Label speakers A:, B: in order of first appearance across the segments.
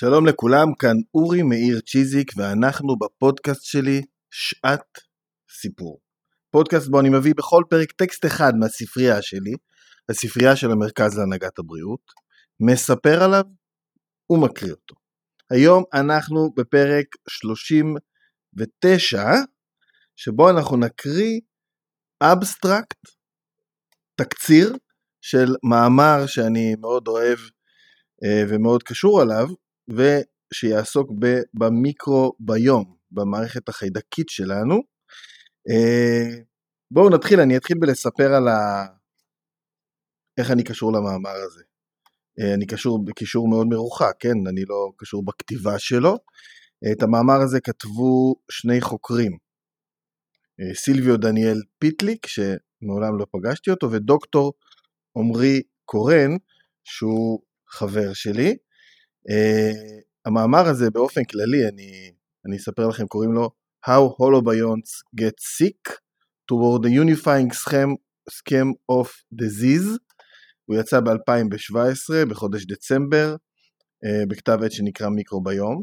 A: שלום לכולם, כאן אורי מאיר צ'יזיק ואנחנו בפודקאסט שלי שעת סיפור. פודקאסט בו אני מביא בכל פרק טקסט אחד מהספרייה שלי, הספרייה של המרכז להנהגת הבריאות, מספר עליו ומקריא אותו. היום אנחנו בפרק 39, שבו אנחנו נקריא אבסטרקט, תקציר של מאמר שאני מאוד אוהב אה, ומאוד קשור עליו, ושיעסוק במיקרוביום, במערכת החיידקית שלנו. אה, בואו נתחיל, אני אתחיל בלספר על ה... איך אני קשור למאמר הזה. אה, אני קשור בקישור מאוד מרוחק, כן? אני לא קשור בכתיבה שלו. את המאמר הזה כתבו שני חוקרים, סילביו דניאל פיטליק, שמעולם לא פגשתי אותו, ודוקטור עמרי קורן, שהוא חבר שלי. Uh, המאמר הזה באופן כללי, אני, אני אספר לכם, קוראים לו How Holobions Get Sick Toward the Unifying Scheme, of Disease. הוא יצא ב-2017, בחודש דצמבר, uh, בכתב עת שנקרא מיקרוביום.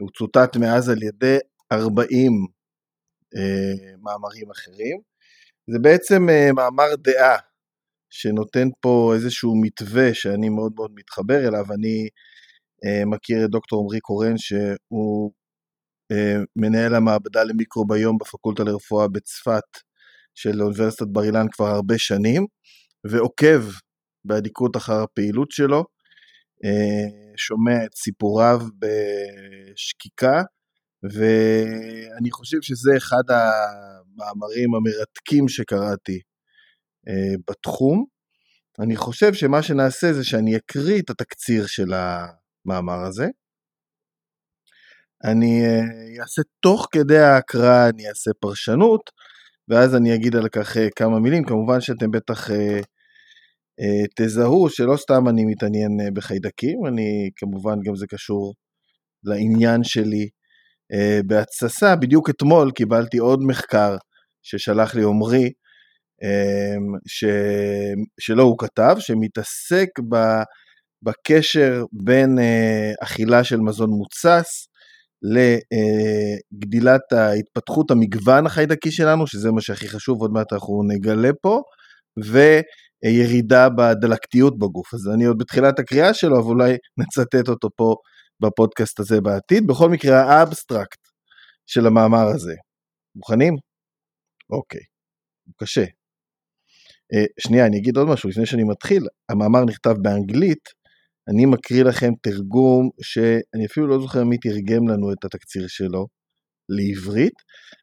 A: הוא צוטט מאז על ידי 40 uh, אה, מאמרים אחרים. זה בעצם uh, מאמר דעה שנותן פה איזשהו מתווה שאני מאוד מאוד מתחבר אליו. אני אה, מכיר את דוקטור עמרי קורן שהוא אה, מנהל המעבדה למיקרוביום בפקולטה לרפואה בצפת של אוניברסיטת בר אילן כבר הרבה שנים, ועוקב באדיקות אחר הפעילות שלו, אה, שומע את סיפוריו בשקיקה, ואני חושב שזה אחד המאמרים המרתקים שקראתי בתחום. אני חושב שמה שנעשה זה שאני אקריא את התקציר של המאמר הזה. אני אעשה תוך כדי ההקראה, אני אעשה פרשנות, ואז אני אגיד על כך כמה מילים. כמובן שאתם בטח תזהו שלא סתם אני מתעניין בחיידקים, אני כמובן גם זה קשור לעניין שלי בהתססה. בדיוק אתמול קיבלתי עוד מחקר ששלח לי עמרי, ש... שלא הוא כתב, שמתעסק ב... בקשר בין uh, אכילה של מזון מוצס לגדילת uh, ההתפתחות המגוון החיידקי שלנו, שזה מה שהכי חשוב, עוד מעט אנחנו נגלה פה, וירידה בדלקתיות בגוף. אז אני עוד בתחילת הקריאה שלו, אבל אולי נצטט אותו פה בפודקאסט הזה בעתיד. בכל מקרה, האבסטרקט של המאמר הזה. מוכנים? אוקיי. קשה. Uh, שנייה, אני אגיד עוד משהו לפני שאני מתחיל. המאמר נכתב באנגלית, אני מקריא לכם תרגום שאני אפילו לא זוכר מי תרגם לנו את התקציר שלו לעברית,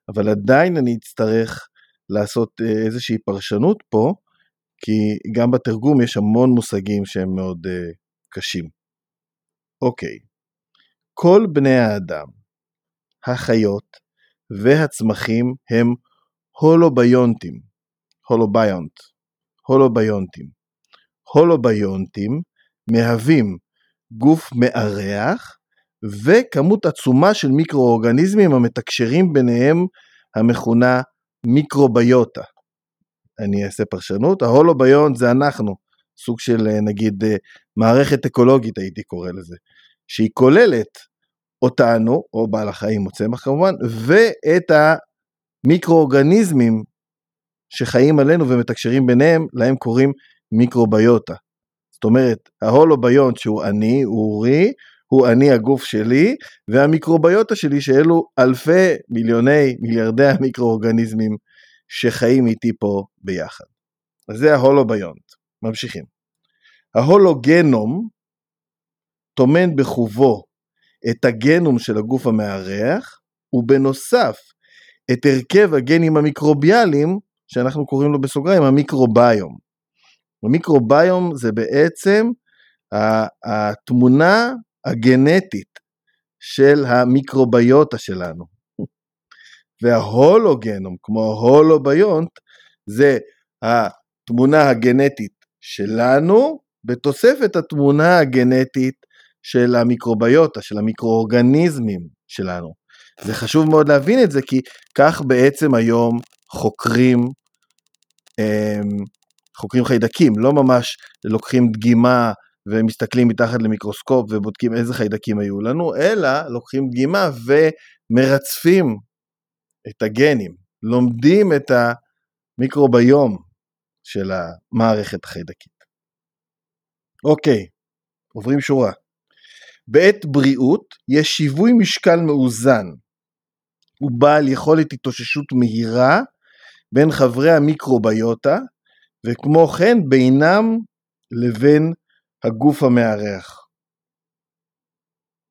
A: אבל עדיין אני אצטרך לעשות אה, איזושהי פרשנות פה, כי גם בתרגום יש המון מושגים שהם מאוד uh, קשים. אוקיי, כל בני האדם, החיות והצמחים הם הולוביונטים, הולוביונט, הולוביונטים. הולוביונטים מהווים גוף מארח וכמות עצומה של מיקרואורגניזמים המתקשרים ביניהם המכונה מיקרוביוטה. אני אעשה פרשנות, ההולוביון זה אנחנו, סוג של נגיד מערכת אקולוגית הייתי קורא לזה, שהיא כוללת אותנו, או בעל החיים או צמח כמובן, ואת המיקרואורגניזמים שחיים עלינו ומתקשרים ביניהם, להם קוראים מיקרוביוטה. זאת אומרת, ההולוביונט שהוא אני, אורי, הוא אני הגוף שלי, והמיקרוביוטה שלי שאלו אלפי, מיליוני, מיליארדי המיקרואורגניזמים שחיים איתי פה ביחד. אז זה ההולוביונט. ממשיכים. ההולוגנום טומן בחובו את הגנום של הגוף המארח, ובנוסף את הרכב הגנים המיקרוביאליים, שאנחנו קוראים לו בסוגריים המיקרוביום. המיקרוביום זה בעצם התמונה הגנטית של המיקרוביוטה שלנו. וההולוגנום, כמו ההולוביונט, זה התמונה הגנטית שלנו, בתוספת התמונה הגנטית של המיקרוביוטה, של המיקרואורגניזמים שלנו. זה חשוב מאוד להבין את זה, כי כך בעצם היום חוקרים אמ, חוקרים חיידקים, לא ממש לוקחים דגימה ומסתכלים מתחת למיקרוסקופ ובודקים איזה חיידקים היו לנו, אלא לוקחים דגימה ומרצפים את הגנים, לומדים את המיקרוביום של המערכת החיידקית. אוקיי, עוברים שורה. בעת בריאות יש שיווי משקל מאוזן. הוא בעל יכולת התאוששות מהירה בין חברי המיקרוביוטה, וכמו כן בינם לבין הגוף המארח.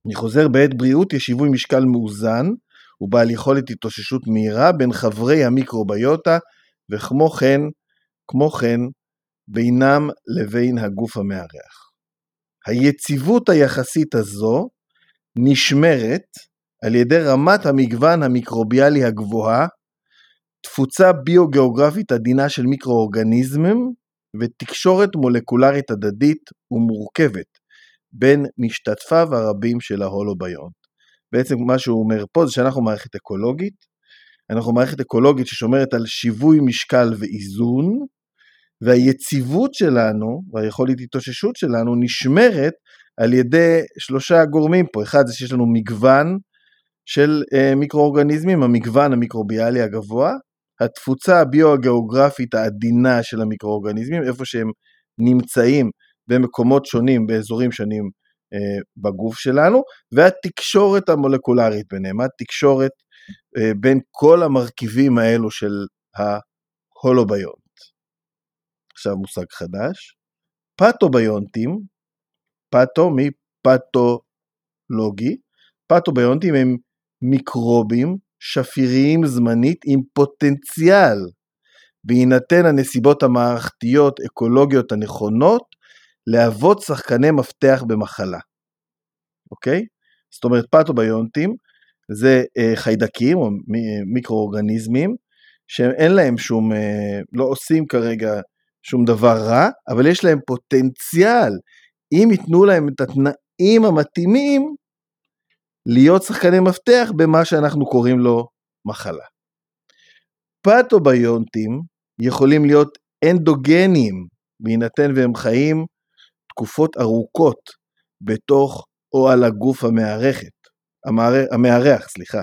A: אני חוזר, בעת בריאות יש שיווי משקל מאוזן, הוא בעל יכולת התאוששות מהירה בין חברי המיקרוביוטה, וכמו כן, כמו כן, בינם לבין הגוף המארח. היציבות היחסית הזו נשמרת על ידי רמת המגוון המיקרוביאלי הגבוהה, תפוצה ביוגיאוגרפית עדינה של מיקרואורגניזמים ותקשורת מולקולרית הדדית ומורכבת בין משתתפיו הרבים של ההולוביונט. בעצם מה שהוא אומר פה זה שאנחנו מערכת אקולוגית, אנחנו מערכת אקולוגית ששומרת על שיווי משקל ואיזון, והיציבות שלנו והיכולת התאוששות שלנו נשמרת על ידי שלושה גורמים פה, אחד זה שיש לנו מגוון של אה, מיקרואורגניזמים, המגוון המיקרוביאלי הגבוה, התפוצה הביו-הגיאוגרפית העדינה של המיקרואורגניזמים, איפה שהם נמצאים במקומות שונים, באזורים שונים אה, בגוף שלנו, והתקשורת המולקולרית ביניהם, התקשורת אה, בין כל המרכיבים האלו של ההולוביון. עכשיו מושג חדש, פתוביונטים, פתו מפתולוגי, פתוביונטים הם מיקרובים שפיריים זמנית עם פוטנציאל, בהינתן הנסיבות המערכתיות אקולוגיות הנכונות, להוות שחקני מפתח במחלה. אוקיי? זאת אומרת פתוביונטים זה אה, חיידקים או מיקרואורגניזמים שאין להם שום, אה, לא עושים כרגע שום דבר רע, אבל יש להם פוטנציאל, אם ייתנו להם את התנאים המתאימים, להיות שחקני מפתח במה שאנחנו קוראים לו מחלה. פתוביונטים יכולים להיות אנדוגנים, בהינתן והם חיים תקופות ארוכות בתוך או על הגוף המארחת, המארח, המארח, סליחה,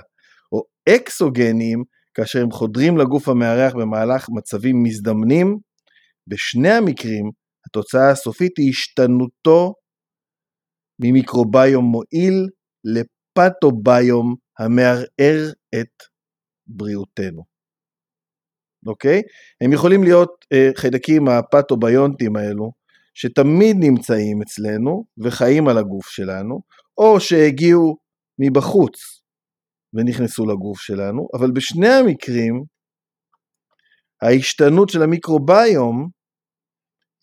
A: או אקסוגנים, כאשר הם חודרים לגוף המארח במהלך מצבים מזדמנים בשני המקרים התוצאה הסופית היא השתנותו ממיקרוביום מועיל לפתוביום המערער את בריאותנו. אוקיי? הם יכולים להיות אה, חיידקים הפתוביונטים האלו, שתמיד נמצאים אצלנו וחיים על הגוף שלנו, או שהגיעו מבחוץ ונכנסו לגוף שלנו, אבל בשני המקרים ההשתנות של המיקרוביום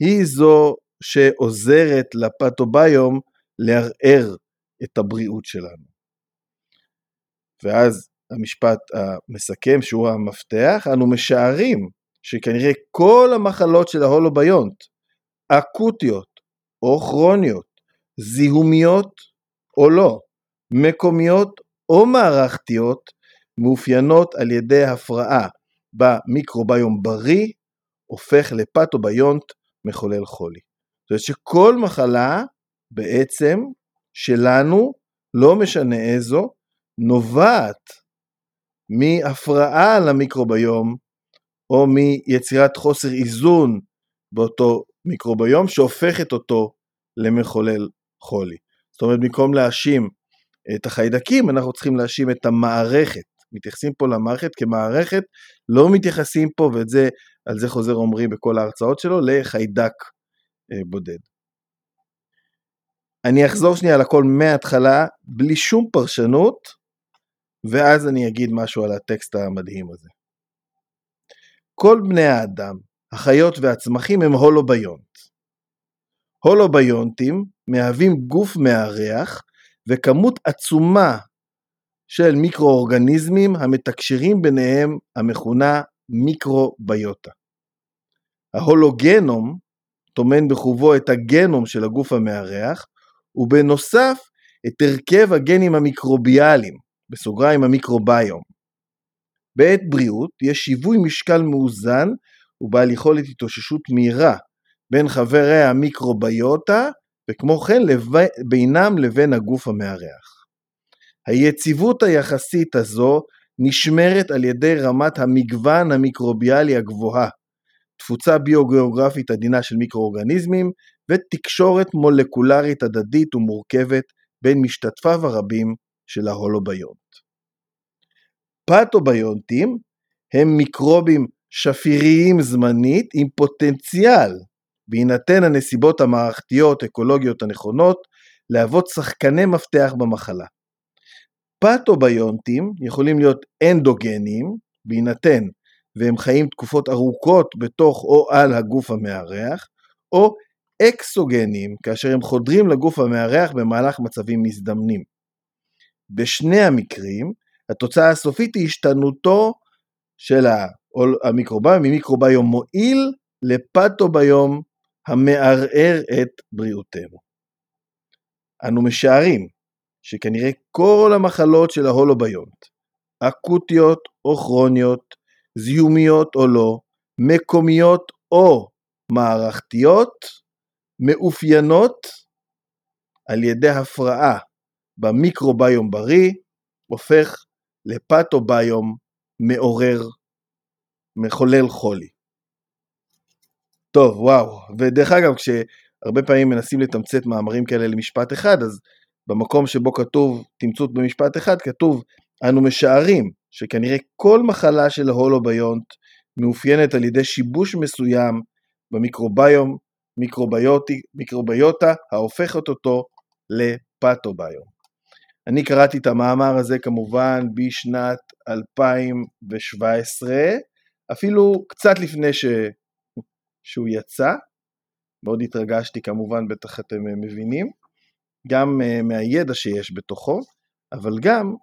A: היא זו שעוזרת לפתוביום לערער את הבריאות שלנו. ואז המשפט המסכם שהוא המפתח, אנו משערים שכנראה כל המחלות של ההולוביונט, אקוטיות או כרוניות, זיהומיות או לא, מקומיות או מערכתיות, מאופיינות על ידי הפרעה במיקרוביום בריא, הופך לפתוביונט מחולל חולי. זאת אומרת שכל מחלה בעצם שלנו, לא משנה איזו, נובעת מהפרעה למיקרוביום או מיצירת חוסר איזון באותו מיקרוביום שהופכת אותו למחולל חולי. זאת אומרת, במקום להאשים את החיידקים, אנחנו צריכים להאשים את המערכת. מתייחסים פה למערכת כמערכת, לא מתייחסים פה, ואת זה על זה חוזר עומרי בכל ההרצאות שלו, לחיידק אה, בודד. אני אחזור שנייה על הכל מההתחלה, בלי שום פרשנות, ואז אני אגיד משהו על הטקסט המדהים הזה. כל בני האדם, החיות והצמחים הם הולוביונט. הולוביונטים מהווים גוף מארח וכמות עצומה של מיקרואורגניזמים המתקשרים ביניהם המכונה מיקרוביוטה. ההולוגנום טומן בחובו את הגנום של הגוף המארח, ובנוסף את הרכב הגנים המיקרוביאליים, בסוגריים המיקרוביום. בעת בריאות יש שיווי משקל מאוזן ובעל יכולת התאוששות מהירה בין חברי המיקרוביוטה וכמו כן בינם לבין הגוף המארח. היציבות היחסית הזו נשמרת על ידי רמת המגוון המיקרוביאלי הגבוהה, תפוצה ביוגיאוגרפית עדינה של מיקרואורגניזמים ותקשורת מולקולרית הדדית ומורכבת בין משתתפיו הרבים של ההולוביונט. פתוביונטים הם מיקרובים שפיריים זמנית עם פוטנציאל, בהינתן הנסיבות המערכתיות-אקולוגיות הנכונות, להוות שחקני מפתח במחלה. פתוביונטים יכולים להיות אנדוגנים, בהינתן והם חיים תקופות ארוכות בתוך או על הגוף המארח, או אקסוגנים, כאשר הם חודרים לגוף המארח במהלך מצבים מזדמנים. בשני המקרים, התוצאה הסופית היא השתנותו של המיקרוביום ממיקרוביום מועיל לפתוביום המערער את בריאותנו. אנו משערים שכנראה כל המחלות של ההולוביונט, אקוטיות או כרוניות, זיהומיות או לא, מקומיות או מערכתיות, מאופיינות על ידי הפרעה במיקרוביום בריא, הופך לפתוביום מעורר, מחולל חולי. טוב, וואו, ודרך אגב, כשהרבה פעמים מנסים לתמצת מאמרים כאלה למשפט אחד, אז במקום שבו כתוב תמצות במשפט אחד, כתוב אנו משערים שכנראה כל מחלה של ההולוביונט מאופיינת על ידי שיבוש מסוים במיקרוביום, מיקרוביוטי, מיקרוביוטה, ההופכת אותו לפתוביום. אני קראתי את המאמר הזה כמובן בשנת 2017, אפילו קצת לפני ש... שהוא יצא, מאוד התרגשתי כמובן, בטח אתם מבינים, גם אה, מהידע שיש בתוכו, אבל גם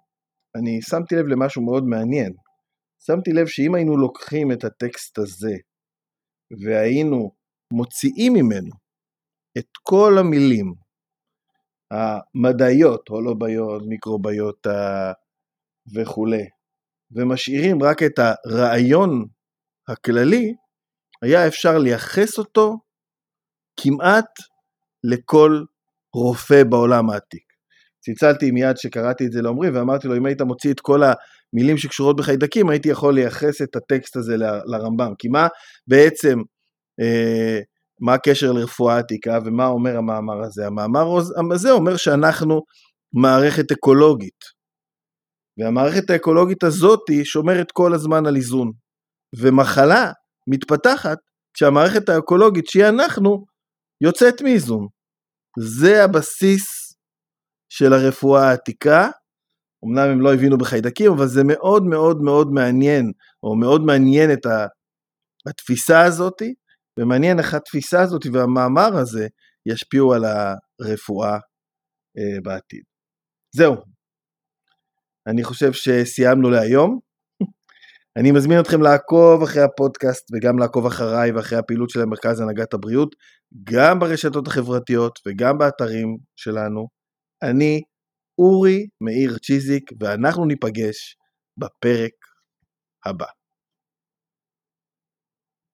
A: אני שמתי לב למשהו מאוד מעניין. שמתי לב שאם היינו לוקחים את הטקסט הזה והיינו מוציאים ממנו את כל המילים המדעיות, הולוביות, מיקרוביוטה אה, וכולי, ומשאירים רק את הרעיון הכללי, היה אפשר לייחס אותו כמעט לכל רופא בעולם העתיק. צלצלתי מיד שקראתי את זה לעומרי ואמרתי לו אם היית מוציא את כל המילים שקשורות בחיידקים הייתי יכול לייחס את הטקסט הזה לרמב"ם כי מה בעצם אה, מה הקשר לרפואה עתיקה ומה אומר המאמר הזה? המאמר הזה אומר שאנחנו מערכת אקולוגית. והמערכת האקולוגית הזאת שומרת כל הזמן על איזון. ומחלה מתפתחת כשהמערכת האקולוגית שהיא אנחנו יוצאת מאיזון. זה הבסיס של הרפואה העתיקה. אמנם הם לא הבינו בחיידקים, אבל זה מאוד מאוד מאוד מעניין, או מאוד מעניין את התפיסה הזאת, ומעניין איך התפיסה הזאת והמאמר הזה ישפיעו על הרפואה אה, בעתיד. זהו, אני חושב שסיימנו להיום. אני מזמין אתכם לעקוב אחרי הפודקאסט וגם לעקוב אחריי ואחרי הפעילות של המרכז הנהגת הבריאות, גם ברשתות החברתיות וגם באתרים שלנו. אני אורי מאיר צ'יזיק, ואנחנו ניפגש בפרק הבא.